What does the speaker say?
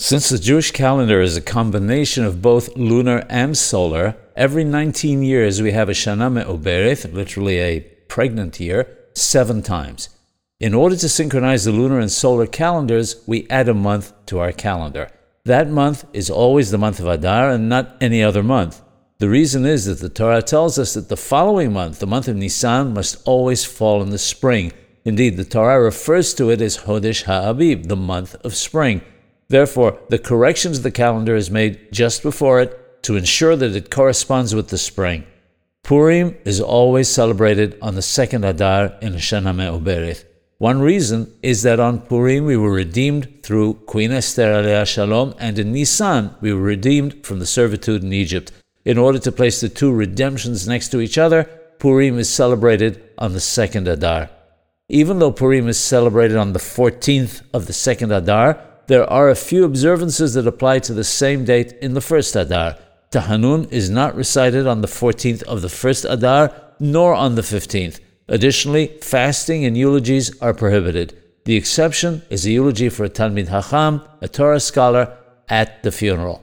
Since the Jewish calendar is a combination of both lunar and solar, every 19 years we have a Shana Me'obereth, literally a pregnant year, seven times. In order to synchronize the lunar and solar calendars, we add a month to our calendar. That month is always the month of Adar and not any other month. The reason is that the Torah tells us that the following month, the month of Nisan, must always fall in the spring. Indeed, the Torah refers to it as Hodesh Ha'abib, the month of spring. Therefore, the corrections of the calendar is made just before it to ensure that it corresponds with the spring. Purim is always celebrated on the second Adar in Shana Me'obereth. One reason is that on Purim we were redeemed through Queen Esther Aliyah Shalom, and in Nisan we were redeemed from the servitude in Egypt. In order to place the two redemptions next to each other, Purim is celebrated on the second Adar. Even though Purim is celebrated on the 14th of the second Adar, there are a few observances that apply to the same date in the first Adar. Tahanun is not recited on the 14th of the first Adar, nor on the 15th. Additionally, fasting and eulogies are prohibited. The exception is a eulogy for a Talmid Hacham, a Torah scholar, at the funeral.